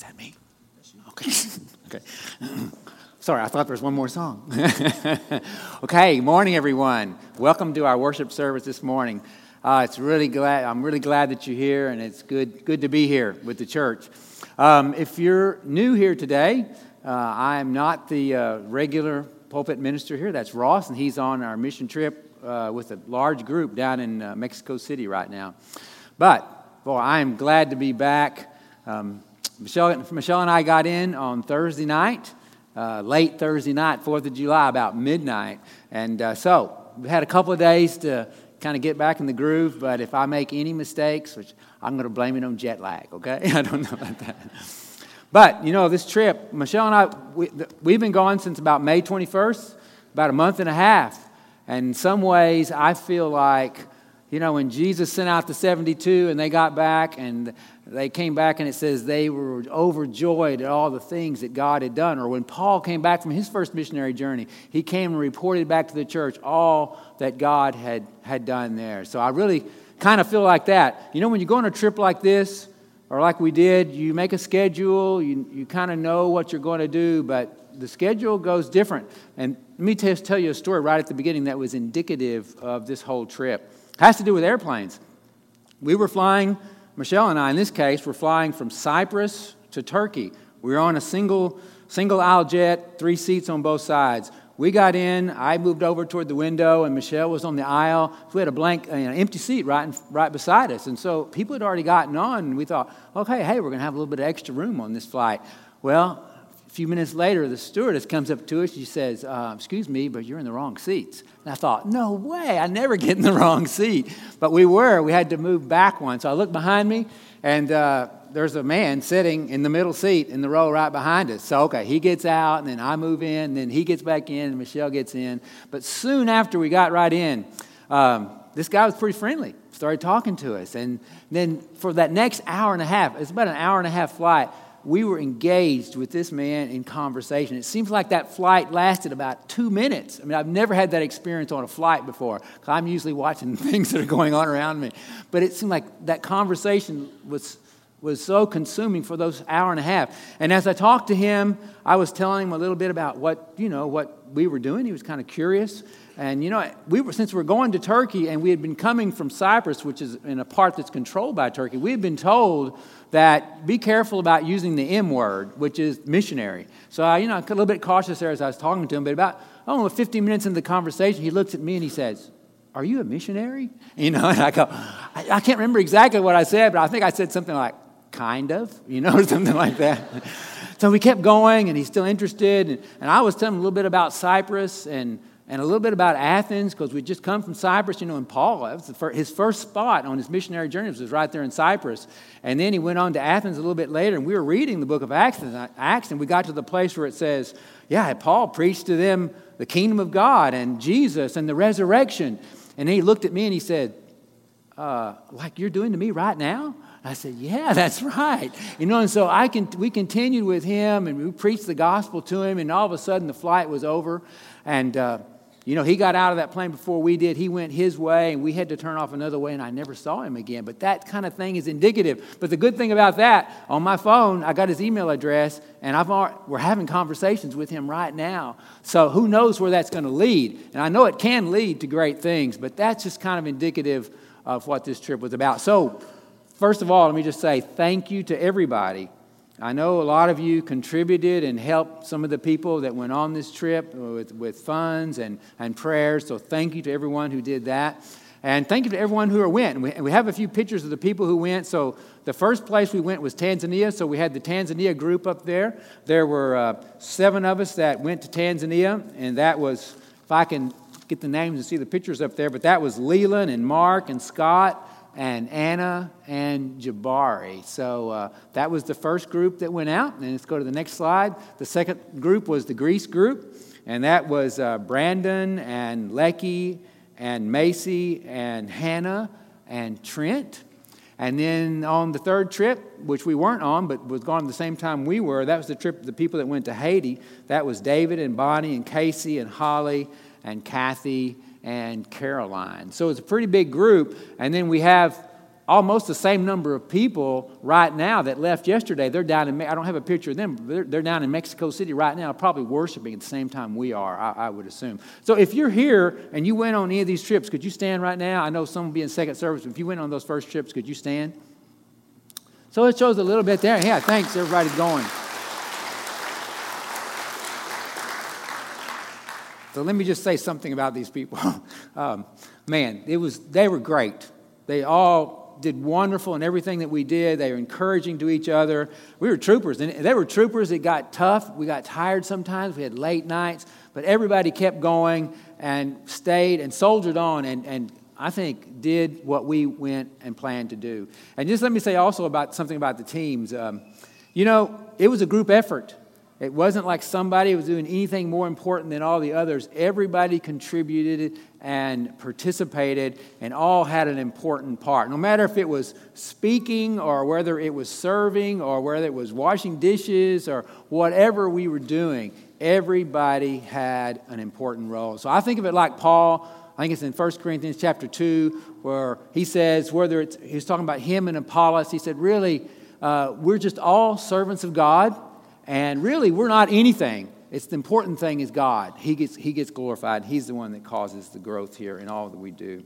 Is that me? Okay. okay. Sorry, I thought there was one more song. okay, morning, everyone. Welcome to our worship service this morning. Uh, it's really glad. I'm really glad that you're here, and it's good good to be here with the church. Um, if you're new here today, uh, I am not the uh, regular pulpit minister here. That's Ross, and he's on our mission trip uh, with a large group down in uh, Mexico City right now. But boy, I am glad to be back. Um, Michelle, Michelle and I got in on Thursday night uh, late Thursday night, 4th of July, about midnight. And uh, so we had a couple of days to kind of get back in the groove, but if I make any mistakes, which I'm going to blame it on jet lag, okay? I don't know about that. But, you know, this trip, Michelle and I, we, we've been gone since about May 21st, about a month and a half. And in some ways, I feel like, you know, when Jesus sent out the 72 and they got back and they came back and it says they were overjoyed at all the things that God had done. Or when Paul came back from his first missionary journey, he came and reported back to the church all that God had, had done there. So I really kind of feel like that. You know, when you go on a trip like this, or like we did, you make a schedule, you, you kind of know what you're going to do, but the schedule goes different. And let me just tell you a story right at the beginning that was indicative of this whole trip. It has to do with airplanes. We were flying Michelle and I, in this case, were flying from Cyprus to Turkey. We were on a single, single aisle jet, three seats on both sides. We got in, I moved over toward the window, and Michelle was on the aisle. So we had a blank, know, empty seat right, in, right beside us. And so people had already gotten on, and we thought, okay, hey, we're going to have a little bit of extra room on this flight. Well, a few minutes later, the stewardess comes up to us. She says, uh, Excuse me, but you're in the wrong seats. And I thought, No way, I never get in the wrong seat. But we were. We had to move back one. So I looked behind me, and uh, there's a man sitting in the middle seat in the row right behind us. So, okay, he gets out, and then I move in, and then he gets back in, and Michelle gets in. But soon after we got right in, um, this guy was pretty friendly, started talking to us. And then for that next hour and a half, it's about an hour and a half flight we were engaged with this man in conversation. It seems like that flight lasted about two minutes. I mean, I've never had that experience on a flight before. I'm usually watching things that are going on around me. But it seemed like that conversation was, was so consuming for those hour and a half. And as I talked to him, I was telling him a little bit about what, you know, what we were doing. He was kind of curious. And you know, we were since we we're going to Turkey and we had been coming from Cyprus, which is in a part that's controlled by Turkey, we had been told that be careful about using the M word, which is missionary. So I, you know, a little bit cautious there as I was talking to him, but about oh, 15 minutes into the conversation, he looks at me and he says, Are you a missionary? You know, and I go, I, I can't remember exactly what I said, but I think I said something like, kind of, you know, or something like that. so we kept going, and he's still interested. And, and I was telling him a little bit about Cyprus and and a little bit about Athens because we just come from Cyprus, you know, and Paul, his first spot on his missionary journeys was right there in Cyprus. And then he went on to Athens a little bit later, and we were reading the book of Acts, and we got to the place where it says, yeah, Paul preached to them the kingdom of God and Jesus and the resurrection. And he looked at me and he said, uh, like you're doing to me right now? I said, Yeah, that's right. You know, and so I can, we continued with him and we preached the gospel to him, and all of a sudden the flight was over. And uh, you know, he got out of that plane before we did. He went his way, and we had to turn off another way, and I never saw him again. But that kind of thing is indicative. But the good thing about that, on my phone, I got his email address, and I've already, we're having conversations with him right now. So who knows where that's going to lead? And I know it can lead to great things, but that's just kind of indicative of what this trip was about. So, first of all, let me just say thank you to everybody I know a lot of you contributed and helped some of the people that went on this trip with, with funds and, and prayers. So thank you to everyone who did that. And thank you to everyone who went. And we, we have a few pictures of the people who went. So the first place we went was Tanzania. So we had the Tanzania group up there. There were uh, seven of us that went to Tanzania. And that was, if I can get the names and see the pictures up there, but that was Leland and Mark and Scott and Anna and Jabari. So uh, that was the first group that went out. And let's go to the next slide. The second group was the Greece group, and that was uh, Brandon and Lecky and Macy and Hannah and Trent. And then on the third trip, which we weren't on, but was gone at the same time we were, that was the trip of the people that went to Haiti. That was David and Bonnie and Casey and Holly and Kathy and Caroline. So it's a pretty big group. And then we have almost the same number of people right now that left yesterday. They're down in, I don't have a picture of them, they're, they're down in Mexico City right now, probably worshiping at the same time we are, I, I, would assume. So if you're here and you went on any of these trips, could you stand right now? I know some will be in second service. If you went on those first trips, could you stand? So it shows a little bit there. Yeah, thanks, everybody going. So let me just say something about these people. um, man, it was, they were great. They all did wonderful in everything that we did. They were encouraging to each other. We were troopers, and they were troopers. It got tough. We got tired sometimes. We had late nights, but everybody kept going and stayed and soldiered on and, and I think did what we went and planned to do. And just let me say also about something about the teams. Um, you know, it was a group effort. It wasn't like somebody was doing anything more important than all the others. Everybody contributed and participated and all had an important part. No matter if it was speaking or whether it was serving or whether it was washing dishes or whatever we were doing, everybody had an important role. So I think of it like Paul. I think it's in 1 Corinthians chapter 2 where he says, whether it's, he's talking about him and Apollos, he said, really, uh, we're just all servants of God and really, we're not anything. It's the important thing is God. He gets, he gets glorified. He's the one that causes the growth here in all that we do.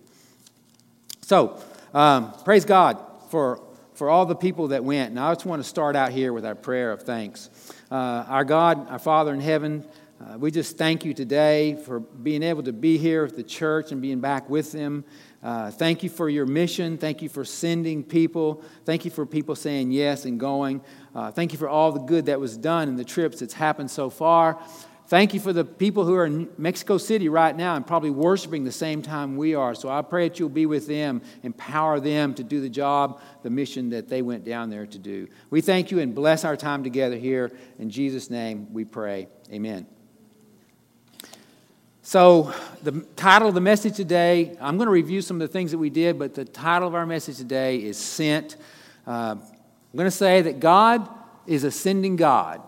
So, um, praise God for, for all the people that went. Now, I just want to start out here with our prayer of thanks. Uh, our God, our Father in heaven, uh, we just thank you today for being able to be here at the church and being back with them. Uh, thank you for your mission. Thank you for sending people. Thank you for people saying yes and going. Uh, thank you for all the good that was done and the trips that's happened so far. Thank you for the people who are in Mexico City right now and probably worshiping the same time we are. So I pray that you'll be with them, empower them to do the job, the mission that they went down there to do. We thank you and bless our time together here. In Jesus' name we pray. Amen. So, the title of the message today, I'm going to review some of the things that we did, but the title of our message today is Sent. Uh, I'm going to say that God is a sending God.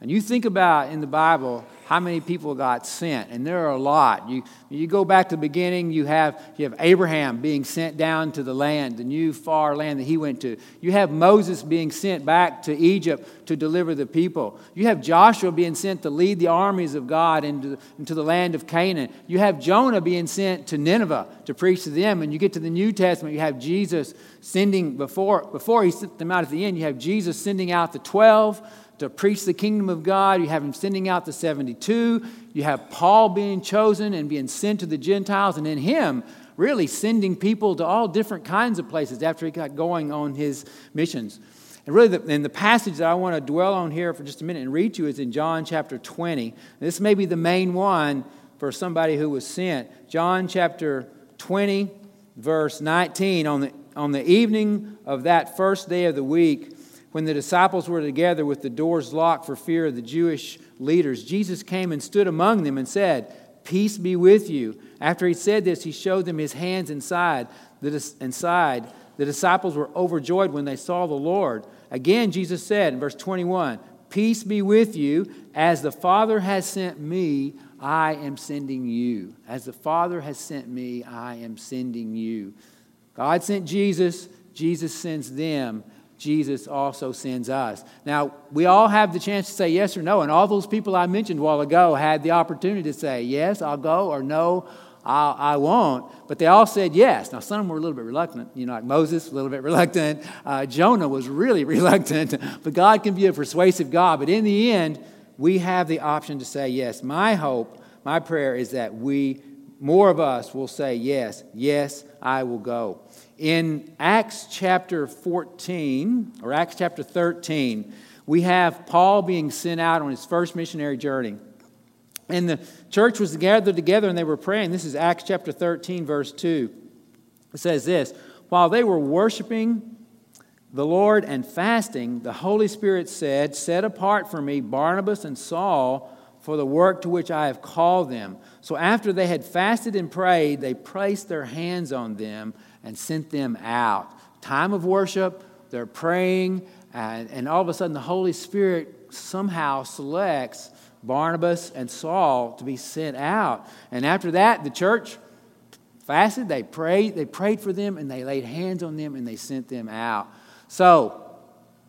And you think about in the Bible how many people got sent, and there are a lot. You, you go back to the beginning, you have, you have Abraham being sent down to the land, the new far land that he went to. You have Moses being sent back to Egypt to deliver the people. You have Joshua being sent to lead the armies of God into, into the land of Canaan. You have Jonah being sent to Nineveh to preach to them. And you get to the New Testament, you have Jesus sending, before, before he sent them out at the end, you have Jesus sending out the 12 to preach the kingdom of God. You have him sending out the 72. You have Paul being chosen and being sent to the Gentiles, and in him, really sending people to all different kinds of places after he got going on his missions. And really, the, and the passage that I want to dwell on here for just a minute and read to you is in John chapter 20. This may be the main one for somebody who was sent. John chapter 20, verse 19. On the, on the evening of that first day of the week, when the disciples were together with the doors locked for fear of the Jewish leaders, Jesus came and stood among them and said, Peace be with you. After he said this, he showed them his hands inside. The, inside. The disciples were overjoyed when they saw the Lord. Again, Jesus said in verse 21, Peace be with you. As the Father has sent me, I am sending you. As the Father has sent me, I am sending you. God sent Jesus, Jesus sends them. Jesus also sends us. Now, we all have the chance to say yes or no, and all those people I mentioned a while ago had the opportunity to say, yes, I'll go, or no, I'll, I won't. But they all said yes. Now, some were a little bit reluctant, you know, like Moses, a little bit reluctant. Uh, Jonah was really reluctant, but God can be a persuasive God. But in the end, we have the option to say yes. My hope, my prayer is that we, more of us, will say yes, yes, I will go. In Acts chapter 14, or Acts chapter 13, we have Paul being sent out on his first missionary journey. And the church was gathered together and they were praying. This is Acts chapter 13, verse 2. It says this While they were worshiping the Lord and fasting, the Holy Spirit said, Set apart for me Barnabas and Saul for the work to which I have called them. So after they had fasted and prayed, they placed their hands on them and sent them out. Time of worship, they're praying, and, and all of a sudden the Holy Spirit somehow selects Barnabas and Saul to be sent out. And after that, the church fasted, they prayed, they prayed for them, and they laid hands on them and they sent them out. So,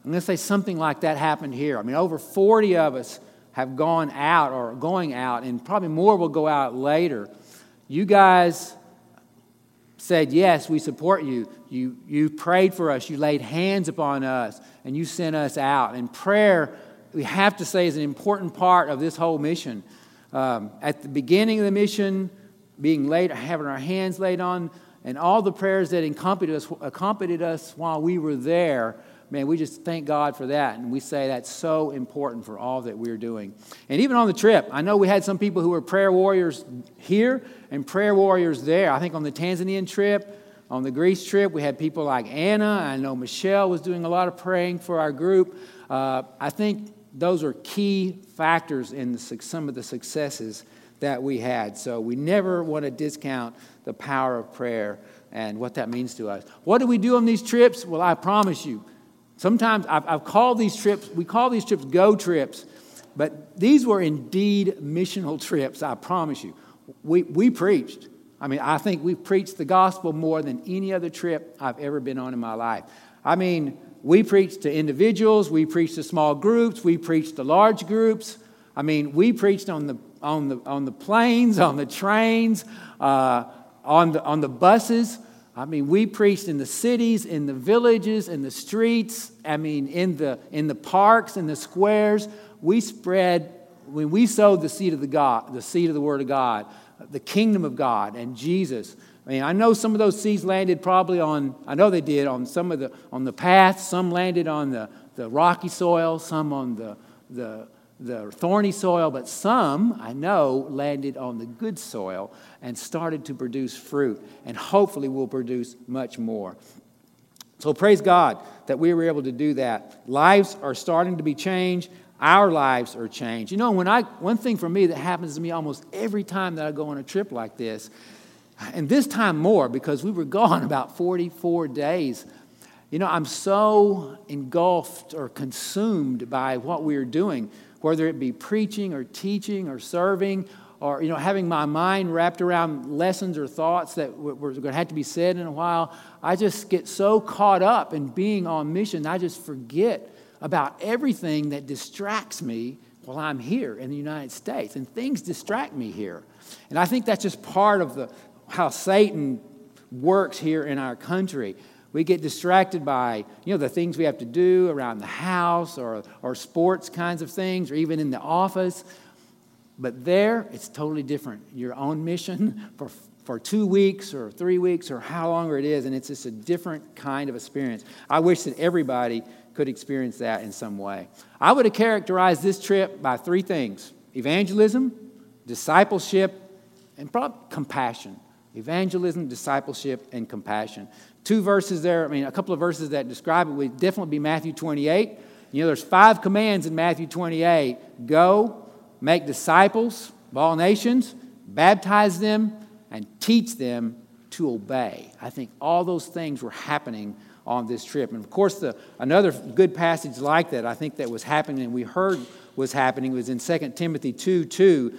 I'm going to say something like that happened here. I mean, over 40 of us have gone out or going out, and probably more will go out later. You guys said, Yes, we support you. You, you prayed for us, you laid hands upon us, and you sent us out. And prayer, we have to say, is an important part of this whole mission. Um, at the beginning of the mission, being laid, having our hands laid on, and all the prayers that accompanied us, accompanied us while we were there, man, we just thank God for that. And we say that's so important for all that we're doing. And even on the trip, I know we had some people who were prayer warriors here and prayer warriors there. I think on the Tanzanian trip, on the Greece trip, we had people like Anna. I know Michelle was doing a lot of praying for our group. Uh, I think those are key factors in the, some of the successes that we had. So we never want to discount the power of prayer and what that means to us. What do we do on these trips? Well, I promise you, sometimes I've, I've called these trips, we call these trips go trips, but these were indeed missional trips, I promise you. We, we preached. I mean, I think we preached the gospel more than any other trip I've ever been on in my life. I mean, we preached to individuals, we preached to small groups, we preached to large groups. I mean, we preached on the, on the, on the planes, on the trains, uh, on, the, on the buses. I mean, we preached in the cities, in the villages, in the streets, I mean, in the, in the parks, in the squares. We spread, when we sowed the seed of the God, the seed of the Word of God, the kingdom of God and Jesus. I mean, I know some of those seeds landed probably on, I know they did, on some of the, on the paths. Some landed on the, the rocky soil, some on the, the, the thorny soil, but some, I know, landed on the good soil and started to produce fruit and hopefully will produce much more. So praise God that we were able to do that. Lives are starting to be changed. Our lives are changed. You know, when I one thing for me that happens to me almost every time that I go on a trip like this, and this time more because we were gone about 44 days. You know, I'm so engulfed or consumed by what we are doing whether it be preaching or teaching or serving or you know having my mind wrapped around lessons or thoughts that were going to have to be said in a while i just get so caught up in being on mission i just forget about everything that distracts me while i'm here in the united states and things distract me here. And i think that's just part of the how satan works here in our country we get distracted by, you know, the things we have to do around the house or, or sports kinds of things or even in the office. But there, it's totally different. Your own mission for, for two weeks or three weeks or how longer it is, and it's just a different kind of experience. I wish that everybody could experience that in some way. I would have characterized this trip by three things evangelism, discipleship, and probably compassion. Evangelism, discipleship, and compassion. Two verses there, I mean, a couple of verses that describe it would definitely be Matthew 28. You know, there's five commands in Matthew 28 go, make disciples of all nations, baptize them, and teach them to obey. I think all those things were happening on this trip. And of course, the, another good passage like that, I think that was happening and we heard was happening was in 2 Timothy 2 2.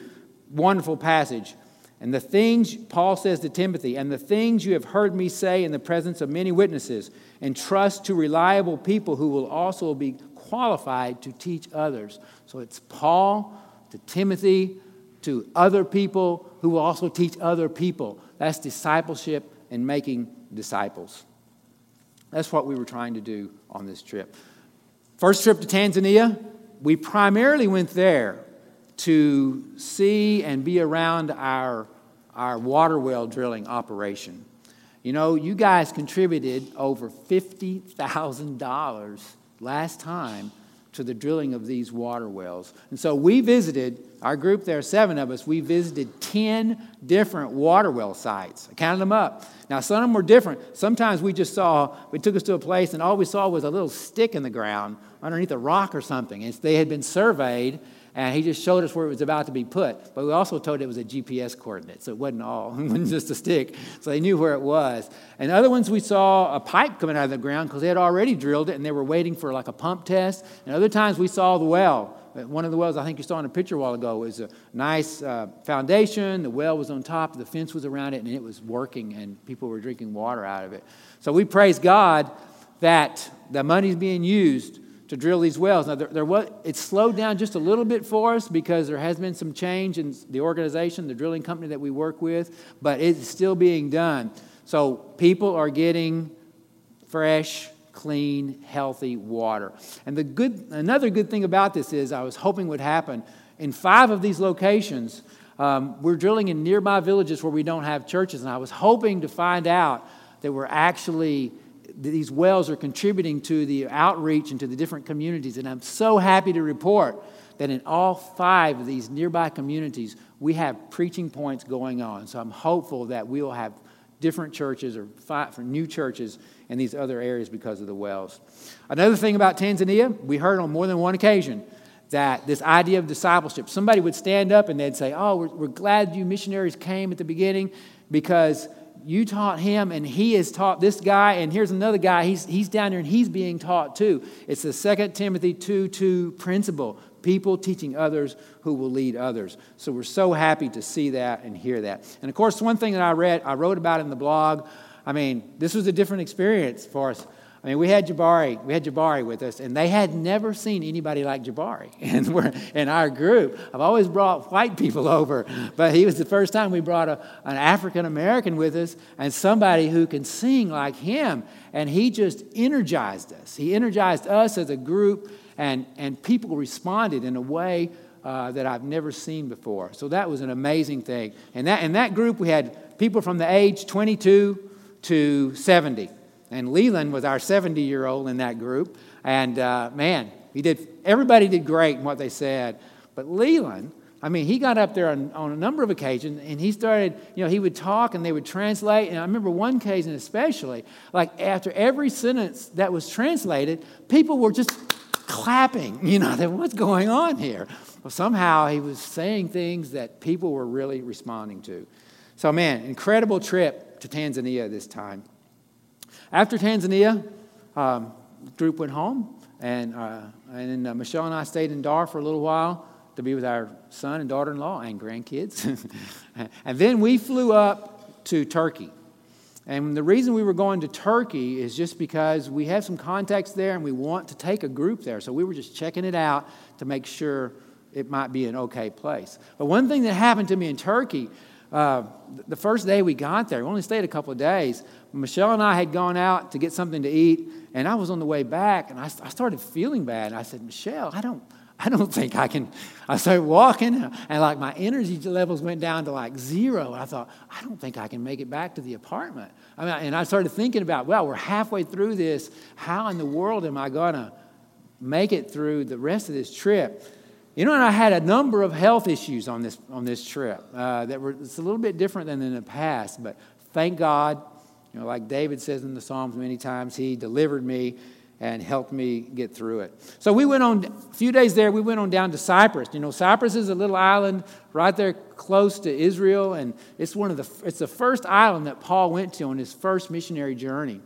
Wonderful passage. And the things, Paul says to Timothy, and the things you have heard me say in the presence of many witnesses, and trust to reliable people who will also be qualified to teach others. So it's Paul to Timothy to other people who will also teach other people. That's discipleship and making disciples. That's what we were trying to do on this trip. First trip to Tanzania, we primarily went there to see and be around our our water well drilling operation. You know, you guys contributed over $50,000 last time to the drilling of these water wells. And so we visited, our group there, seven of us, we visited 10 different water well sites. I counted them up. Now, some of them were different. Sometimes we just saw, we took us to a place and all we saw was a little stick in the ground underneath a rock or something. And they had been surveyed And he just showed us where it was about to be put. But we also told it was a GPS coordinate, so it wasn't all, it wasn't just a stick. So they knew where it was. And other ones we saw a pipe coming out of the ground because they had already drilled it and they were waiting for like a pump test. And other times we saw the well. One of the wells I think you saw in a picture a while ago was a nice uh, foundation. The well was on top, the fence was around it, and it was working, and people were drinking water out of it. So we praise God that the money's being used to drill these wells. Now, there, there was, it's slowed down just a little bit for us because there has been some change in the organization, the drilling company that we work with, but it's still being done. So people are getting fresh, clean, healthy water. And the good, another good thing about this is I was hoping would happen in five of these locations. Um, we're drilling in nearby villages where we don't have churches, and I was hoping to find out that we're actually these wells are contributing to the outreach and to the different communities. And I'm so happy to report that in all five of these nearby communities, we have preaching points going on. So I'm hopeful that we'll have different churches or five, for new churches in these other areas because of the wells. Another thing about Tanzania, we heard on more than one occasion that this idea of discipleship, somebody would stand up and they'd say, Oh, we're, we're glad you missionaries came at the beginning because you taught him and he has taught this guy and here's another guy he's, he's down there and he's being taught too. It's the Second timothy 2 2 principle people teaching others who will lead others. So we're so happy to see that and hear that. And of course one thing that i read i wrote about in the blog i mean this was a different experience for us I mean, we had Jabari, we had Jabari with us, and they had never seen anybody like Jabari. And we're in our group. I've always brought white people over, but he was the first time we brought a, an African American with us and somebody who can sing like him. And he just energized us. He energized us as a group, and, and people responded in a way uh, that I've never seen before. So that was an amazing thing. And that, in that group, we had people from the age 22 to 70. And Leland was our 70 year old in that group. And uh, man, he did, everybody did great in what they said. But Leland, I mean, he got up there on, on, a number of occasions and he started, you know, he would talk and they would translate. And I remember one occasion especially, like after every sentence that was translated, people were just clapping. You know, what's going on here? Well, somehow he was saying things that people were really responding to. So, man, incredible trip to Tanzania this time. After Tanzania, um, the group went home, and, uh, and uh, Michelle and I stayed in Dar for a little while to be with our son and daughter in law and grandkids. and then we flew up to Turkey. And the reason we were going to Turkey is just because we have some contacts there and we want to take a group there. So we were just checking it out to make sure it might be an okay place. But one thing that happened to me in Turkey, uh, the first day we got there, we only stayed a couple of days, Michelle and I had gone out to get something to eat, and I was on the way back, and I, I started feeling bad. And I said, Michelle, I don't, I don't think I can. I started walking, and like my energy levels went down to like zero. I thought, I don't think I can make it back to the apartment. I mean, and I started thinking about, well, we're halfway through this. How in the world am I going to make it through the rest of this trip? You know, and I had a number of health issues on this on this trip uh, that were it's a little bit different than in the past, but thank God you know, like David says in the Psalms many times, he delivered me and helped me get through it. So we went on a few days there, we went on down to Cyprus. You know, Cyprus is a little island right there close to Israel, and it's one of the it's the first island that Paul went to on his first missionary journey.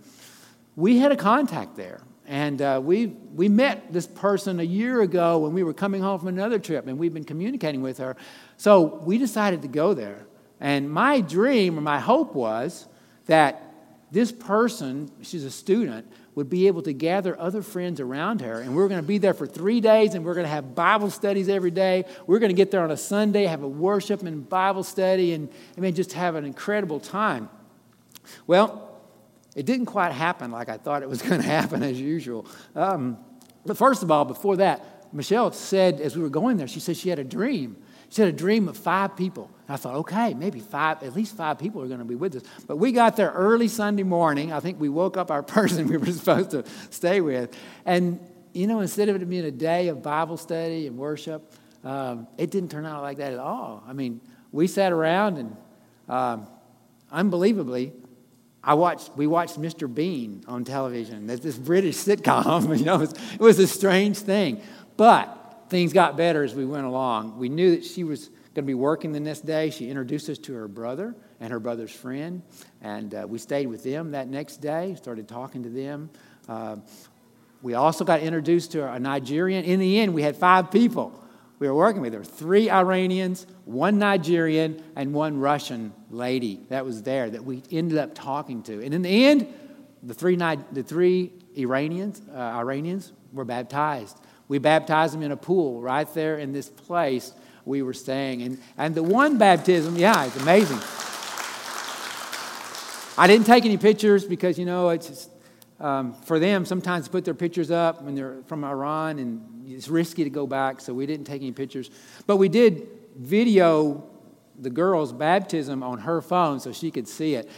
We had a contact there. And uh, we, we met this person a year ago when we were coming home from another trip, and we've been communicating with her. So we decided to go there. And my dream or my hope was that this person, she's a student, would be able to gather other friends around her. And we're going to be there for three days and we're going to have Bible studies every day. We're going to get there on a Sunday, have a worship and Bible study, and I mean, just have an incredible time. Well, it didn't quite happen like I thought it was going to happen as usual. Um, but first of all, before that, Michelle said as we were going there, she said she had a dream. She had a dream of five people. And I thought, okay, maybe five, at least five people are going to be with us. But we got there early Sunday morning. I think we woke up our person we were supposed to stay with. And, you know, instead of it being a day of Bible study and worship, um, it didn't turn out like that at all. I mean, we sat around and um, unbelievably, I watched, we watched Mr. Bean on television. That's this British sitcom. You know, it was, it was a strange thing. But things got better as we went along. We knew that she was going to be working the next day. She introduced us to her brother and her brother's friend, and uh, we stayed with them that next day, started talking to them. Uh, we also got introduced to a Nigerian. In the end, we had five people we were working with. There were three Iranians, one Nigerian, and one Russian lady that was there that we ended up talking to. And in the end, the three, the three Iranians, uh, Iranians were baptized. We baptized them in a pool right there in this place we were staying. And, and the one baptism, yeah, it's amazing. I didn't take any pictures because, you know, it's just, um, for them, sometimes put their pictures up when they're from Iran, and it's risky to go back, so we didn't take any pictures. But we did video the girl's baptism on her phone so she could see it.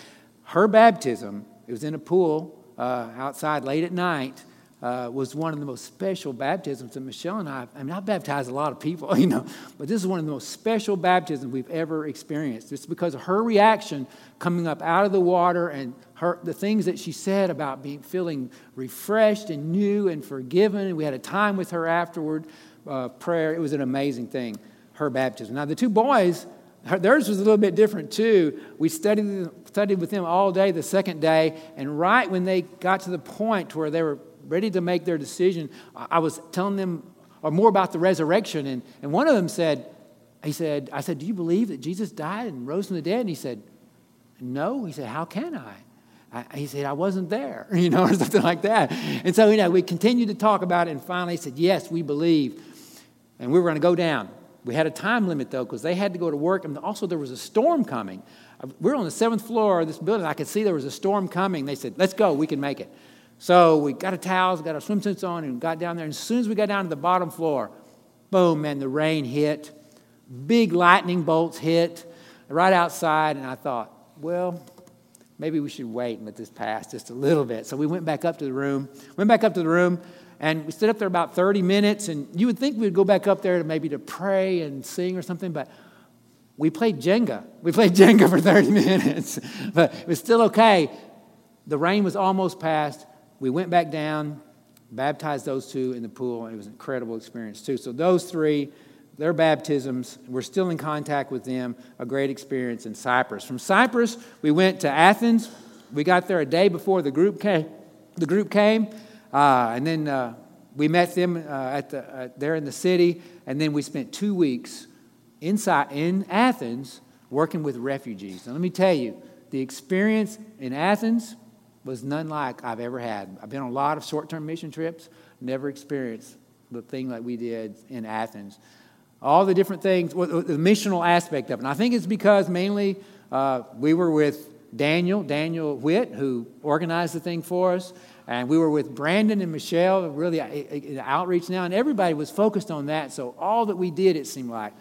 Her baptism, it was in a pool uh, outside late at night, uh, was one of the most special baptisms that Michelle and I, I mean, I've baptized a lot of people, you know, but this is one of the most special baptisms we've ever experienced. It's because of her reaction coming up out of the water and her, the things that she said about being feeling refreshed and new and forgiven. And we had a time with her afterward, uh, prayer. It was an amazing thing, her baptism. Now, the two boys, theirs was a little bit different too. We studied, studied with them all day the second day, and right when they got to the point where they were ready to make their decision, I was telling them or more about the resurrection. And, and one of them said, he said, I said, Do you believe that Jesus died and rose from the dead? And he said, No. He said, How can I? I he said, I wasn't there, you know, or something like that. And so, you know, we continued to talk about it, and finally he said, Yes, we believe. And we were going to go down. We had a time limit, though, because they had to go to work, and also there was a storm coming. We were on the seventh floor of this building. I could see there was a storm coming. They said, Let's go, we can make it. So we got our towels, got our swimsuits on, and got down there. And as soon as we got down to the bottom floor, boom, man, the rain hit. Big lightning bolts hit right outside. And I thought, well, maybe we should wait and let this pass just a little bit. So we went back up to the room, went back up to the room, and we stood up there about 30 minutes. And you would think we'd go back up there to maybe to pray and sing or something, but we played Jenga. We played Jenga for 30 minutes, but it was still okay. The rain was almost past we went back down, baptized those two in the pool, and it was an incredible experience too. So those three, their baptisms, we're still in contact with them, a great experience in Cyprus. From Cyprus, we went to Athens. We got there a day before the group came. The group came, uh, and then uh, we met them uh, at the, uh, there in the city, and then we spent two weeks inside in Athens working with refugees. And let me tell you, the experience in Athens was none like I've ever had. I've been on a lot of short term mission trips, never experienced the thing like we did in Athens. All the different things, the missional aspect of it. And I think it's because mainly uh, we were with Daniel, Daniel Witt, who organized the thing for us. And we were with Brandon and Michelle, really uh, uh, outreach now, and everybody was focused on that. So all that we did, it seemed like,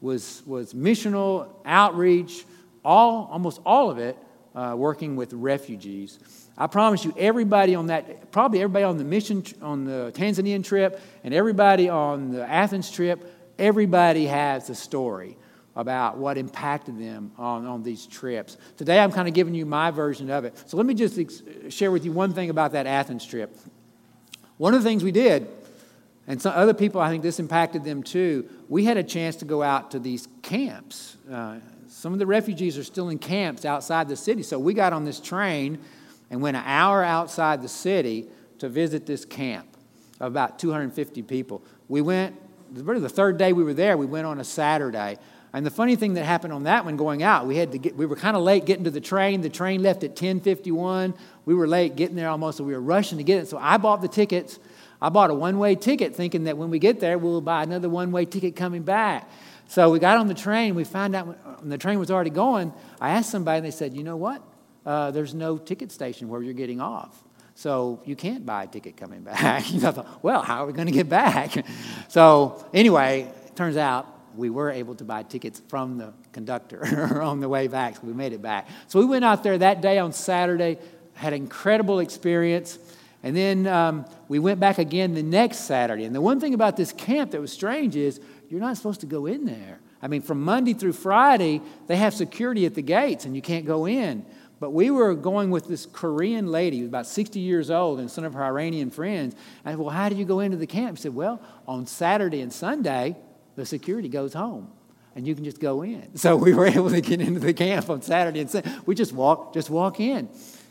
was, was missional outreach, all, almost all of it uh, working with refugees. I promise you, everybody on that, probably everybody on the mission, on the Tanzanian trip, and everybody on the Athens trip, everybody has a story about what impacted them on, on these trips. Today, I'm kind of giving you my version of it. So let me just ex- share with you one thing about that Athens trip. One of the things we did, and some other people, I think this impacted them too, we had a chance to go out to these camps. Uh, some of the refugees are still in camps outside the city. So we got on this train and went an hour outside the city to visit this camp of about 250 people. We went, the third day we were there, we went on a Saturday. And the funny thing that happened on that one going out, we had to get, we were kind of late getting to the train. The train left at 10:51. We were late getting there almost, so we were rushing to get it. So I bought the tickets. I bought a one-way ticket, thinking that when we get there, we'll buy another one-way ticket coming back. So we got on the train. We found out when the train was already going. I asked somebody, and they said, "You know what? Uh, there's no ticket station where you're getting off. So you can't buy a ticket coming back. thought, well, how are we going to get back? so anyway, it turns out we were able to buy tickets from the conductor on the way back. So we made it back. So we went out there that day on Saturday, had an incredible experience. And then um, we went back again the next Saturday. And the one thing about this camp that was strange is you're not supposed to go in there. I mean, from Monday through Friday, they have security at the gates and you can't go in. But we were going with this Korean lady, who was about 60 years old, and some of her Iranian friends. I said, Well, how do you go into the camp? She said, Well, on Saturday and Sunday, the security goes home and you can just go in. So we were able to get into the camp on Saturday and Sunday. We just walk, just walk in.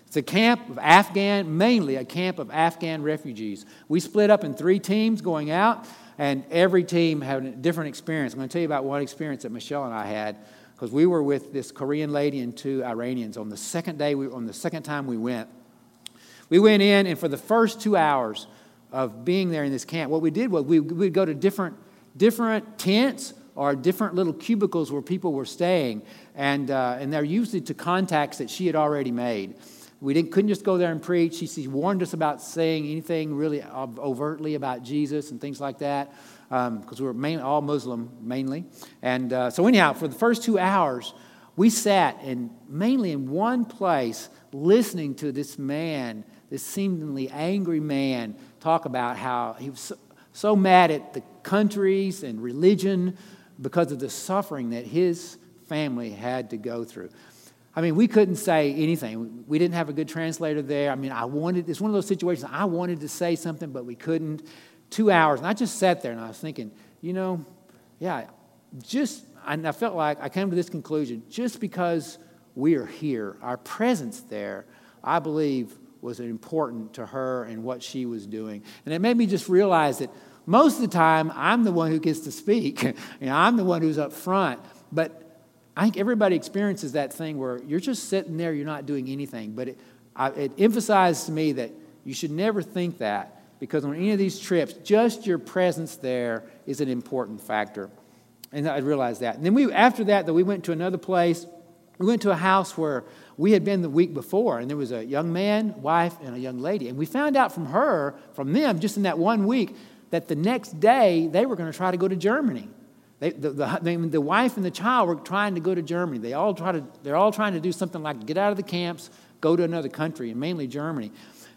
It's a camp of Afghan, mainly a camp of Afghan refugees. We split up in three teams going out, and every team had a different experience. I'm going to tell you about one experience that Michelle and I had because we were with this Korean lady and two Iranians on the second day, we, on the second time we went. We went in, and for the first two hours of being there in this camp, what we did was we would go to different, different tents or different little cubicles where people were staying, and, uh, and they're usually to contacts that she had already made. We didn't, couldn't just go there and preach. She, she warned us about saying anything really overtly about Jesus and things like that, because um, we were main, all Muslim mainly. And uh, so, anyhow, for the first two hours, we sat in, mainly in one place listening to this man, this seemingly angry man, talk about how he was so, so mad at the countries and religion because of the suffering that his family had to go through. I mean, we couldn't say anything. We didn't have a good translator there. I mean, I wanted, it's one of those situations, I wanted to say something, but we couldn't. Two hours, and I just sat there and I was thinking, you know, yeah, just, and I felt like I came to this conclusion just because we are here, our presence there, I believe was important to her and what she was doing. And it made me just realize that most of the time, I'm the one who gets to speak. you know, I'm the one who's up front. But I think everybody experiences that thing where you're just sitting there, you're not doing anything. But it, I, it emphasized to me that you should never think that because on any of these trips, just your presence there is an important factor. And I realized that. And then we, after that, though, we went to another place. We went to a house where we had been the week before, and there was a young man, wife, and a young lady. And we found out from her, from them, just in that one week, that the next day they were going to try to go to Germany. They, the, the, the, wife and the child were trying to go to Germany. They all try to, they're all trying to do something like get out of the camps, go to another country, and mainly Germany.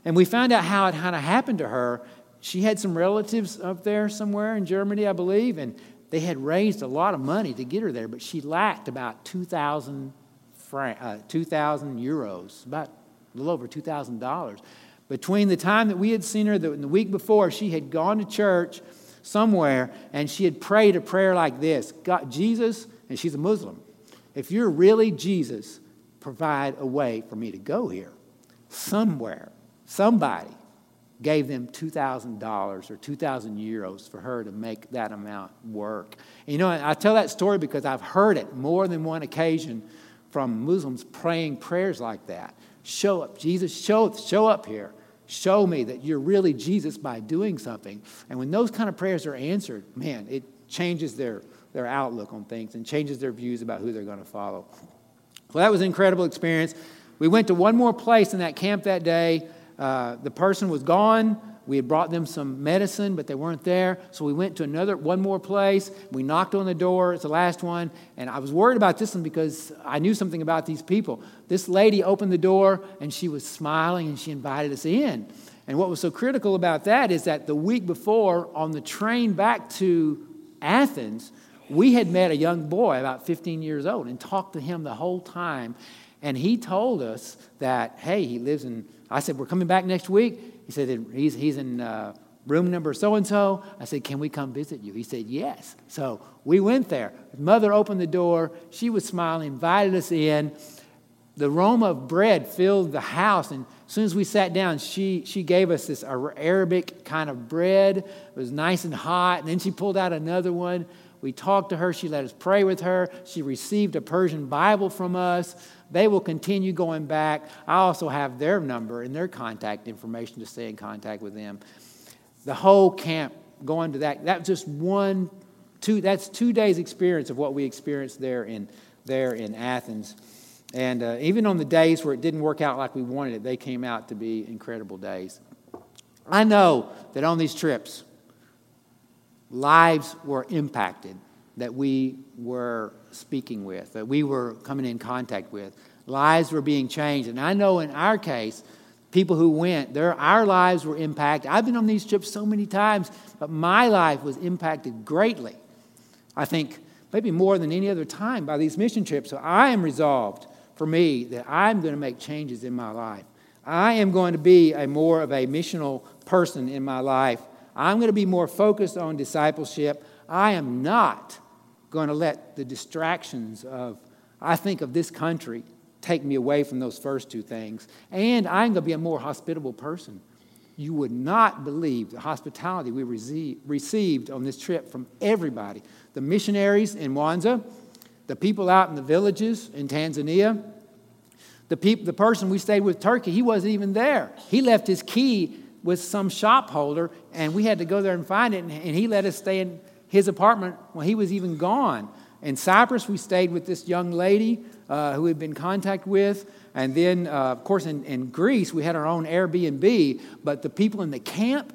And we found out how it kind of happened to her. She had some relatives up there somewhere in Germany, I believe, and they had raised a lot of money to get her there, but she lacked about 2,000 uh, 2,000 euros, about a little over $2,000. Between the time that we had seen her, the, the week before, she had gone to church somewhere and she had prayed a prayer like this God, Jesus, and she's a Muslim, if you're really Jesus, provide a way for me to go here. Somewhere, somebody gave them $2,000 or 2,000 euros for her to make that amount work. And you know, I tell that story because I've heard it more than one occasion from Muslims praying prayers like that. Show up, Jesus, show, show up here. Show me that you're really Jesus by doing something. And when those kind of prayers are answered, man, it changes their, their outlook on things and changes their views about who they're going to follow. So that was an incredible experience. We went to one more place in that camp that day. Uh, the person was gone. We had brought them some medicine, but they weren't there. So we went to another, one more place. We knocked on the door. It's the last one. And I was worried about this one because I knew something about these people. This lady opened the door and she was smiling and she invited us in. And what was so critical about that is that the week before, on the train back to Athens, we had met a young boy about 15 years old and talked to him the whole time. And he told us that, hey, he lives in, I said, we're coming back next week. He said, he's, he's in uh, room number so and so. I said, Can we come visit you? He said, Yes. So we went there. Mother opened the door. She was smiling, invited us in. The aroma of bread filled the house. And as soon as we sat down, she, she gave us this Arabic kind of bread. It was nice and hot. And then she pulled out another one. We talked to her. She let us pray with her. She received a Persian Bible from us. They will continue going back. I also have their number and their contact information to stay in contact with them. The whole camp going to that, that's just one, two, that's two days' experience of what we experienced there in, there in Athens. And uh, even on the days where it didn't work out like we wanted it, they came out to be incredible days. I know that on these trips, lives were impacted that we were speaking with, that we were coming in contact with. Lives were being changed. And I know in our case, people who went, their, our lives were impacted. I've been on these trips so many times, but my life was impacted greatly. I think maybe more than any other time by these mission trips. So I am resolved for me that I'm going to make changes in my life. I am going to be a more of a missional person in my life. I'm going to be more focused on discipleship. I am not going to let the distractions of, I think, of this country take me away from those first two things. And I'm going to be a more hospitable person. You would not believe the hospitality we received on this trip from everybody the missionaries in Mwanza, the people out in the villages in Tanzania. The, peop- the person we stayed with Turkey, he wasn't even there. He left his key with some shop holder, and we had to go there and find it, and, and he let us stay in his apartment when he was even gone. In Cyprus, we stayed with this young lady uh, who we'd been in contact with. And then, uh, of course, in, in Greece, we had our own Airbnb, but the people in the camp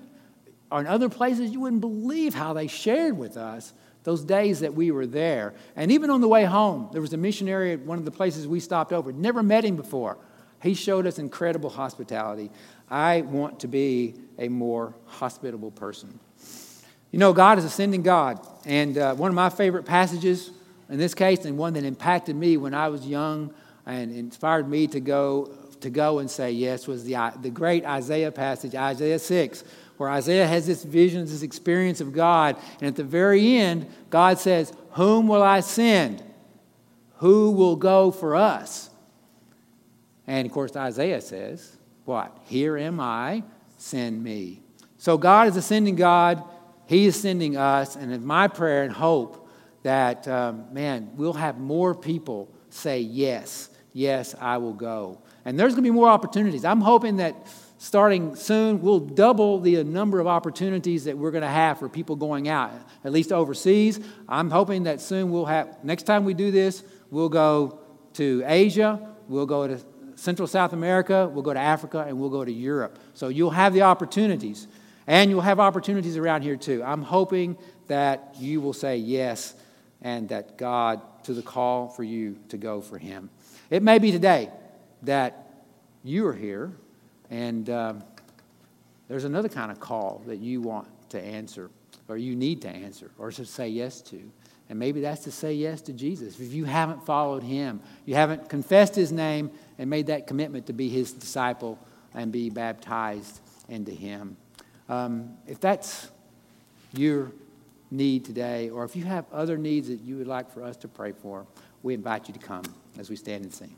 or in other places, you wouldn't believe how they shared with us those days that we were there. And even on the way home, there was a missionary at one of the places we stopped over. Never met him before. He showed us incredible hospitality. I want to be a more hospitable person. You know, God is a sending God. And uh, one of my favorite passages in this case, and one that impacted me when I was young and inspired me to go, to go and say yes, was the, the great Isaiah passage, Isaiah 6, where Isaiah has this vision, this experience of God. And at the very end, God says, Whom will I send? Who will go for us? And of course, Isaiah says, What? Here am I, send me. So God is a sending God. He is sending us. And it's my prayer and hope that, um, man, we'll have more people say, Yes, yes, I will go. And there's going to be more opportunities. I'm hoping that starting soon, we'll double the number of opportunities that we're going to have for people going out, at least overseas. I'm hoping that soon we'll have, next time we do this, we'll go to Asia, we'll go to Central South America, we'll go to Africa, and we'll go to Europe. So you'll have the opportunities. And you'll have opportunities around here too. I'm hoping that you will say yes and that God to the call for you to go for Him. It may be today that you are here and um, there's another kind of call that you want to answer, or you need to answer, or to say yes to. And maybe that's to say yes to Jesus. If you haven't followed him, you haven't confessed his name and made that commitment to be his disciple and be baptized into him. Um, if that's your need today, or if you have other needs that you would like for us to pray for, we invite you to come as we stand and sing.